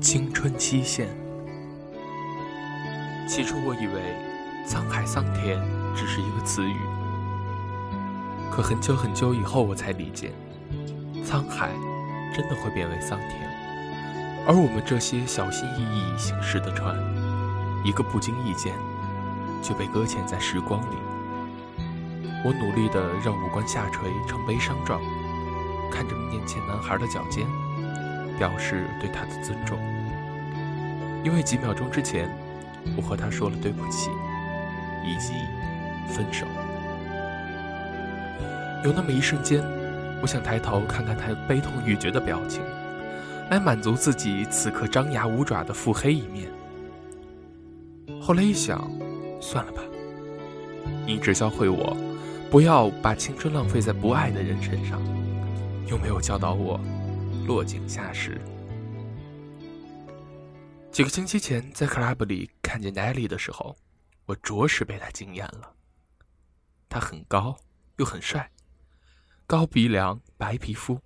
青春期限。起初我以为“沧海桑田”只是一个词语，可很久很久以后我才理解，沧海真的会变为桑田，而我们这些小心翼翼行驶的船，一个不经意间就被搁浅在时光里。我努力的让五官下垂成悲伤状，看着面前男孩的脚尖，表示对他的尊重。因为几秒钟之前，我和他说了对不起，以及分手。有那么一瞬间，我想抬头看看他悲痛欲绝的表情，来满足自己此刻张牙舞爪的腹黑一面。后来一想，算了吧，你只教会我。不要把青春浪费在不爱的人身上，又没有教导我落井下石。几个星期前在 club 里看见 Nelly 的时候，我着实被他惊艳了。他很高又很帅，高鼻梁、白皮肤，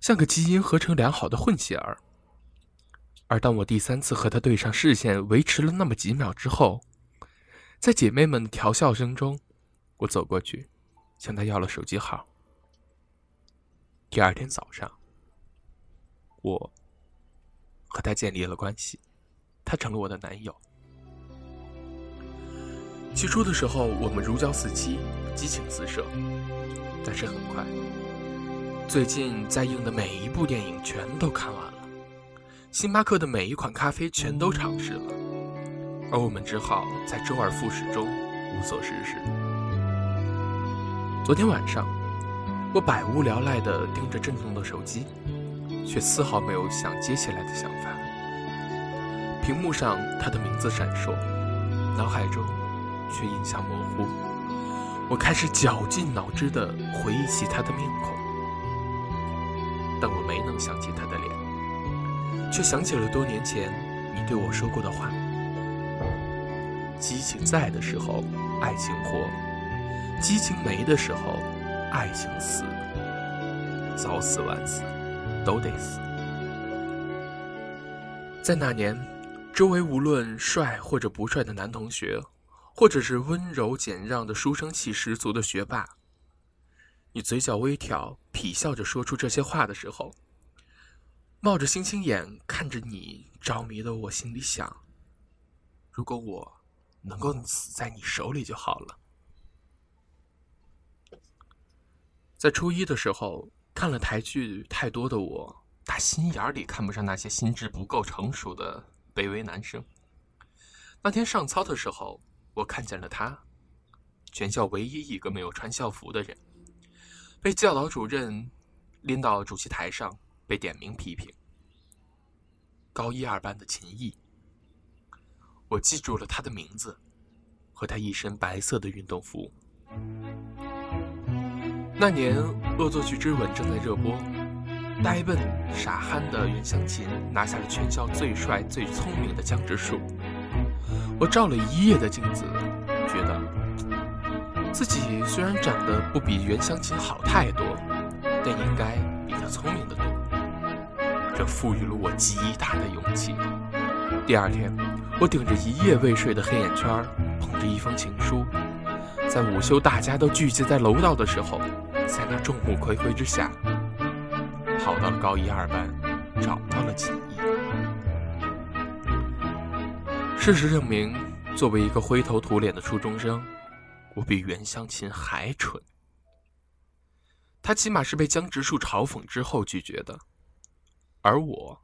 像个基因合成良好的混血儿。而当我第三次和他对上视线，维持了那么几秒之后，在姐妹们的调笑声中。我走过去，向他要了手机号。第二天早上，我和他建立了关系，他成了我的男友。起初的时候，我们如胶似漆，激情四射。但是很快，最近在映的每一部电影全都看完了，星巴克的每一款咖啡全都尝试了，而我们只好在周而复始中无所事事。昨天晚上，我百无聊赖地盯着震动的手机，却丝毫没有想接下来的想法。屏幕上他的名字闪烁，脑海中却印象模糊。我开始绞尽脑汁地回忆起他的面孔，但我没能想起他的脸，却想起了多年前你对我说过的话：激情在的时候，爱情活。激情没的时候，爱情死，早死晚死，都得死。在那年，周围无论帅或者不帅的男同学，或者是温柔俭让的书生气十足的学霸，你嘴角微挑，痞笑着说出这些话的时候，冒着星星眼看着你着迷的我，心里想：如果我能够死在你手里就好了。在初一的时候看了台剧太多的我，打心眼里看不上那些心智不够成熟的卑微男生。那天上操的时候，我看见了他，全校唯一一个没有穿校服的人，被教导主任拎到主席台上被点名批评。高一二班的秦毅，我记住了他的名字和他一身白色的运动服。那年《恶作剧之吻》正在热播，呆笨傻憨的袁湘琴拿下了全校最帅最聪明的江直树。我照了一夜的镜子，觉得自己虽然长得不比袁湘琴好太多，但应该比她聪明的多。这赋予了我极大的勇气。第二天，我顶着一夜未睡的黑眼圈，捧着一封情书，在午休大家都聚集在楼道的时候。在那众目睽睽之下，跑到了高一二班，找到了秦毅。事实证明，作为一个灰头土脸的初中生，我比袁湘琴还蠢。他起码是被江直树嘲讽之后拒绝的，而我，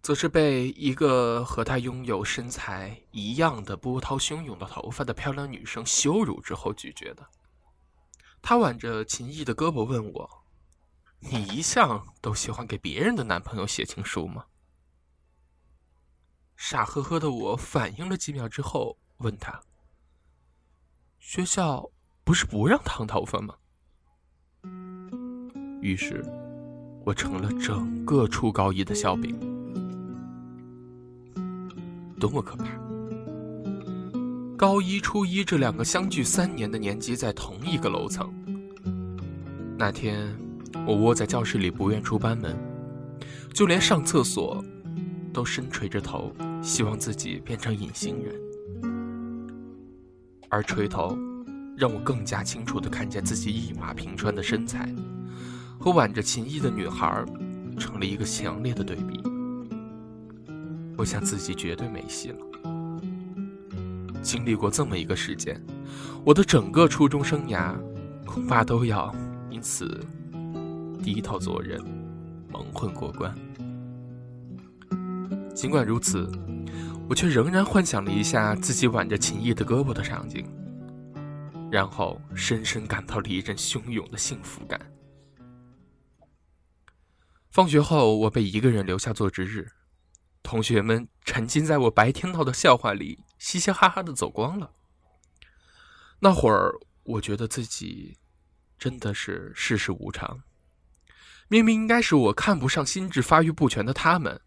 则是被一个和他拥有身材一样的波涛汹涌的头发的漂亮女生羞辱之后拒绝的。他挽着秦毅的胳膊问我：“你一向都喜欢给别人的男朋友写情书吗？”傻呵呵的我反应了几秒之后问他：“学校不是不让烫头发吗？”于是，我成了整个初高一的笑柄。多么可怕！高一、初一这两个相距三年的年级在同一个楼层。那天，我窝在教室里不愿出班门，就连上厕所都深垂着头，希望自己变成隐形人。而垂头，让我更加清楚地看见自己一马平川的身材，和挽着琴衣的女孩，成了一个强烈的对比。我想自己绝对没戏了。经历过这么一个事件，我的整个初中生涯，恐怕都要因此低头做人，蒙混过关。尽管如此，我却仍然幻想了一下自己挽着秦毅的胳膊的场景，然后深深感到了一阵汹涌的幸福感。放学后，我被一个人留下做值日。同学们沉浸在我白天闹的笑话里，嘻嘻哈哈的走光了。那会儿，我觉得自己真的是世事无常。明明应该是我看不上心智发育不全的他们，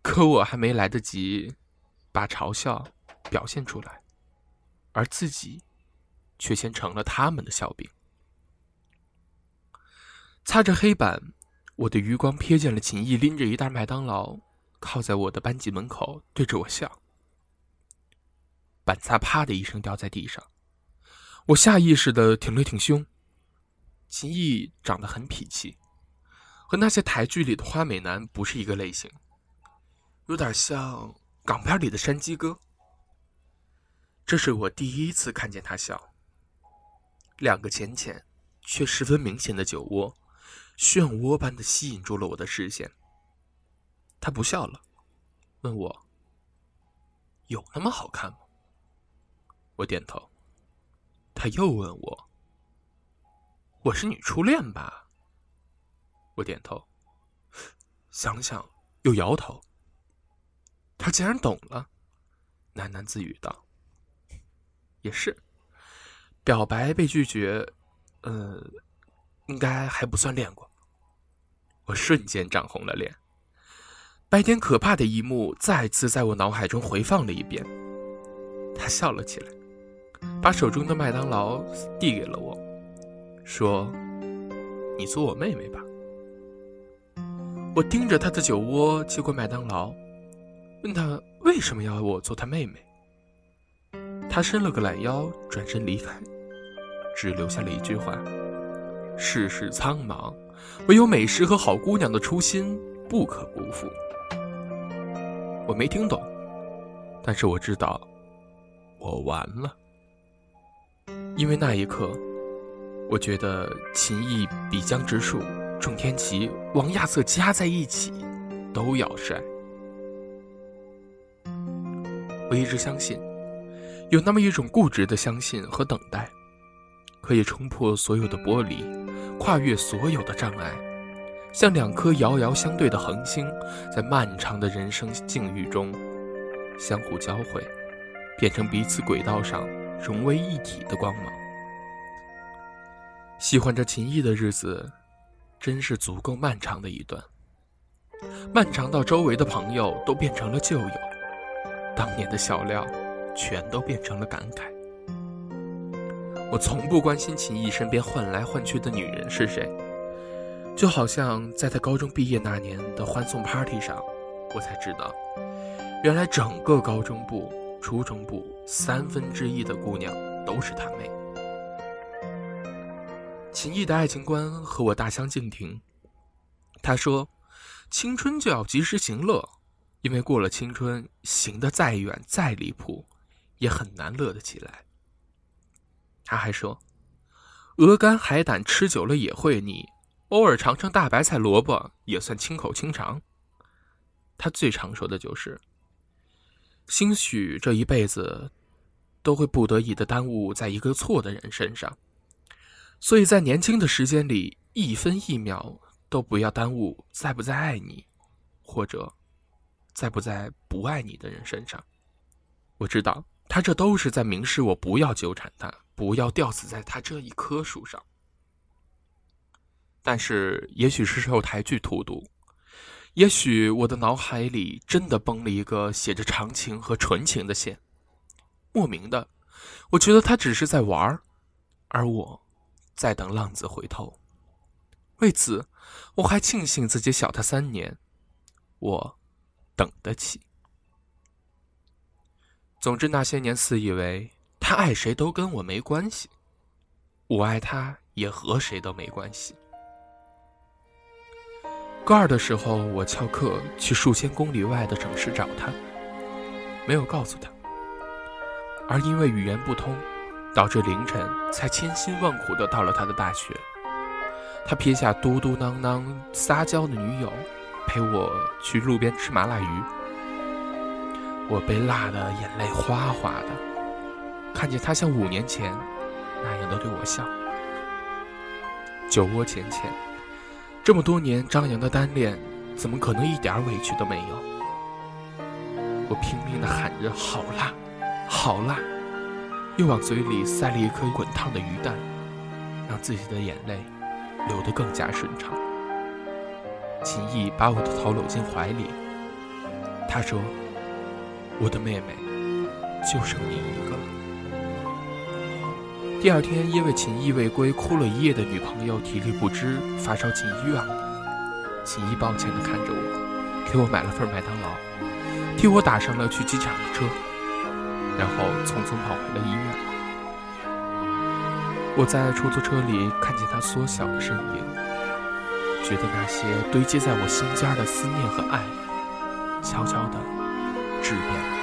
可我还没来得及把嘲笑表现出来，而自己却先成了他们的笑柄。擦着黑板，我的余光瞥见了秦毅拎着一袋麦当劳。靠在我的班级门口，对着我笑。板擦啪的一声掉在地上，我下意识的挺了挺胸。秦毅长得很痞气，和那些台剧里的花美男不是一个类型，有点像港片里的山鸡哥。这是我第一次看见他笑。两个浅浅却十分明显的酒窝，漩涡般的吸引住了我的视线。他不笑了，问我：“有那么好看吗？”我点头。他又问我：“我是你初恋吧？”我点头。想想，又摇头。他竟然懂了，喃喃自语道：“也是，表白被拒绝，呃，应该还不算恋过。”我瞬间涨红了脸。白天可怕的一幕再次在我脑海中回放了一遍。他笑了起来，把手中的麦当劳递给了我，说：“你做我妹妹吧。”我盯着他的酒窝，接过麦当劳，问他为什么要我做他妹妹。他伸了个懒腰，转身离开，只留下了一句话：“世事苍茫，唯有美食和好姑娘的初心不可辜负。”我没听懂，但是我知道，我完了。因为那一刻，我觉得秦毅比江直树、仲天齐、王亚瑟加在一起都要帅。我一直相信，有那么一种固执的相信和等待，可以冲破所有的玻璃，跨越所有的障碍。像两颗遥遥相对的恒星，在漫长的人生境遇中相互交汇，变成彼此轨道上融为一体的光芒。喜欢着秦毅的日子，真是足够漫长的一段，漫长到周围的朋友都变成了旧友，当年的笑料全都变成了感慨。我从不关心秦毅身边换来换去的女人是谁。就好像在他高中毕业那年的欢送 party 上，我才知道，原来整个高中部、初中部三分之一的姑娘都是他妹。秦毅的爱情观和我大相径庭。他说：“青春就要及时行乐，因为过了青春，行得再远再离谱，也很难乐得起来。”他还说：“鹅肝海胆吃久了也会腻。”偶尔尝尝大白菜、萝卜也算清口清肠。他最常说的就是：“兴许这一辈子都会不得已的耽误在一个错的人身上，所以在年轻的时间里，一分一秒都不要耽误在不在爱你，或者在不在不爱你的人身上。”我知道他这都是在明示我不要纠缠他，不要吊死在他这一棵树上。但是，也许是受台剧荼毒，也许我的脑海里真的崩了一个写着长情和纯情的线。莫名的，我觉得他只是在玩儿，而我在等浪子回头。为此，我还庆幸自己小他三年，我等得起。总之，那些年自以为他爱谁都跟我没关系，我爱他也和谁都没关系。高二的时候，我翘课去数千公里外的城市找他，没有告诉他。而因为语言不通，导致凌晨才千辛万苦的到了他的大学。他撇下嘟嘟囔囔撒娇的女友，陪我去路边吃麻辣鱼。我被辣的眼泪哗哗的，看见他像五年前那样的对我笑。酒窝浅浅，这么多年张扬的单恋，怎么可能一点委屈都没有？我拼命的喊着“好辣，好辣”，又往嘴里塞了一颗滚烫的鱼蛋，让自己的眼泪流得更加顺畅。秦毅把我的头搂进怀里，他说。我的妹妹，就剩你一个了。第二天，因为秦毅未归，哭了一夜的女朋友体力不支，发烧进医院了。秦毅抱歉地看着我，给我买了份麦当劳，替我打上了去机场的车，然后匆匆跑回了医院。我在出租车里看见他缩小的身影，觉得那些堆积在我心尖的思念和爱，悄悄地。质变了。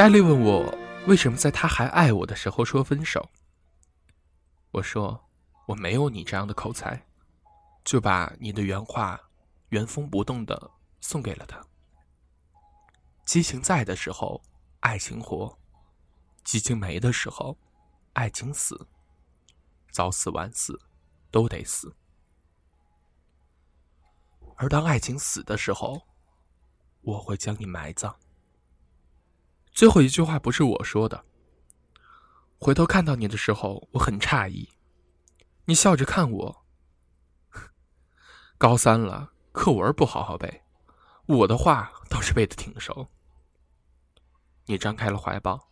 戴丽问我为什么在他还爱我的时候说分手。我说我没有你这样的口才，就把你的原话原封不动的送给了他。激情在的时候，爱情活；激情没的时候，爱情死。早死晚死，都得死。而当爱情死的时候，我会将你埋葬。最后一句话不是我说的。回头看到你的时候，我很诧异，你笑着看我。高三了，课文不好好背，我的话倒是背得挺熟。你张开了怀抱，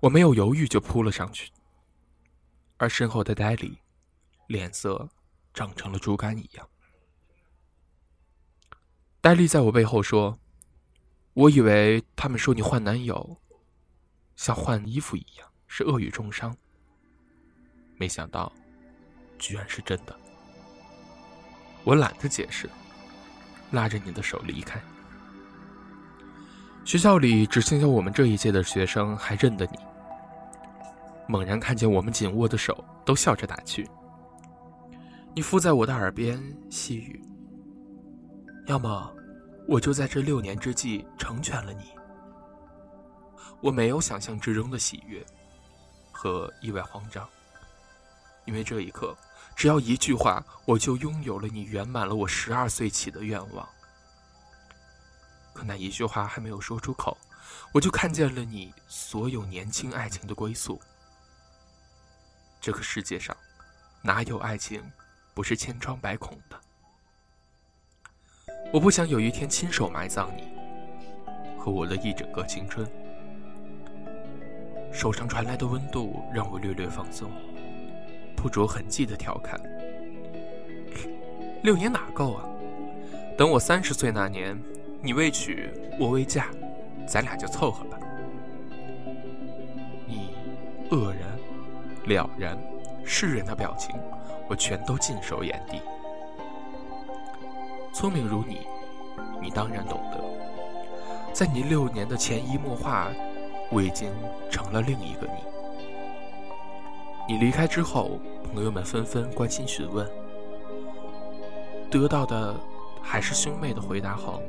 我没有犹豫就扑了上去，而身后的戴里，脸色涨成了猪肝一样。戴丽在我背后说：“我以为他们说你换男友，像换衣服一样，是恶语重伤。没想到，居然是真的。我懒得解释，拉着你的手离开。学校里只剩下我们这一届的学生还认得你。猛然看见我们紧握的手，都笑着打趣。你附在我的耳边细语。”要么，我就在这六年之际成全了你。我没有想象之中的喜悦和意外慌张，因为这一刻，只要一句话，我就拥有了你圆满了我十二岁起的愿望。可那一句话还没有说出口，我就看见了你所有年轻爱情的归宿。这个世界上，哪有爱情不是千疮百孔的？我不想有一天亲手埋葬你和我的一整个青春。手上传来的温度让我略略放松，不着痕迹的调侃：“六年哪够啊？等我三十岁那年，你未娶我未嫁，咱俩就凑合吧。”你愕然、了然、释然的表情，我全都尽收眼底。聪明如你，你当然懂得。在你六年的潜移默化，我已经成了另一个你。你离开之后，朋友们纷纷关心询问，得到的还是兄妹的回答后，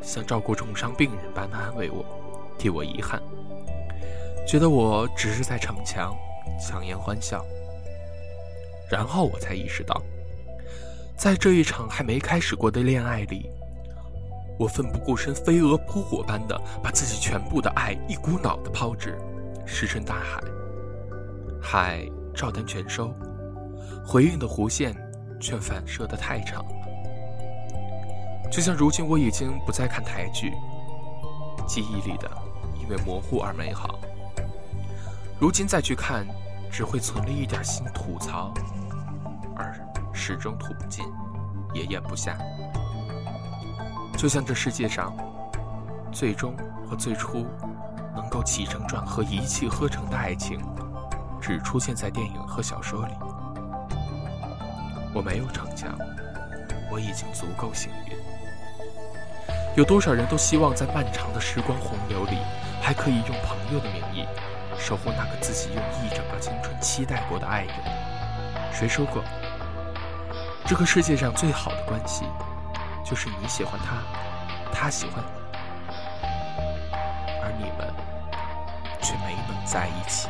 像照顾重伤病人般的安慰我，替我遗憾，觉得我只是在逞强，强颜欢笑。然后我才意识到。在这一场还没开始过的恋爱里，我奋不顾身、飞蛾扑火般的把自己全部的爱一股脑的抛掷，石沉大海。海照单全收，回应的弧线却反射的太长。就像如今我已经不再看台剧，记忆里的因为模糊而美好。如今再去看，只会存了一点心吐槽，而始终吐不尽，也咽不下。就像这世界上，最终和最初能够起承转合一气呵成的爱情，只出现在电影和小说里。我没有逞强，我已经足够幸运。有多少人都希望在漫长的时光洪流里，还可以用朋友的名义，守护那个自己用一整个青春期待过的爱人？谁说过，这个世界上最好的关系，就是你喜欢他，他喜欢你，而你们却没能在一起？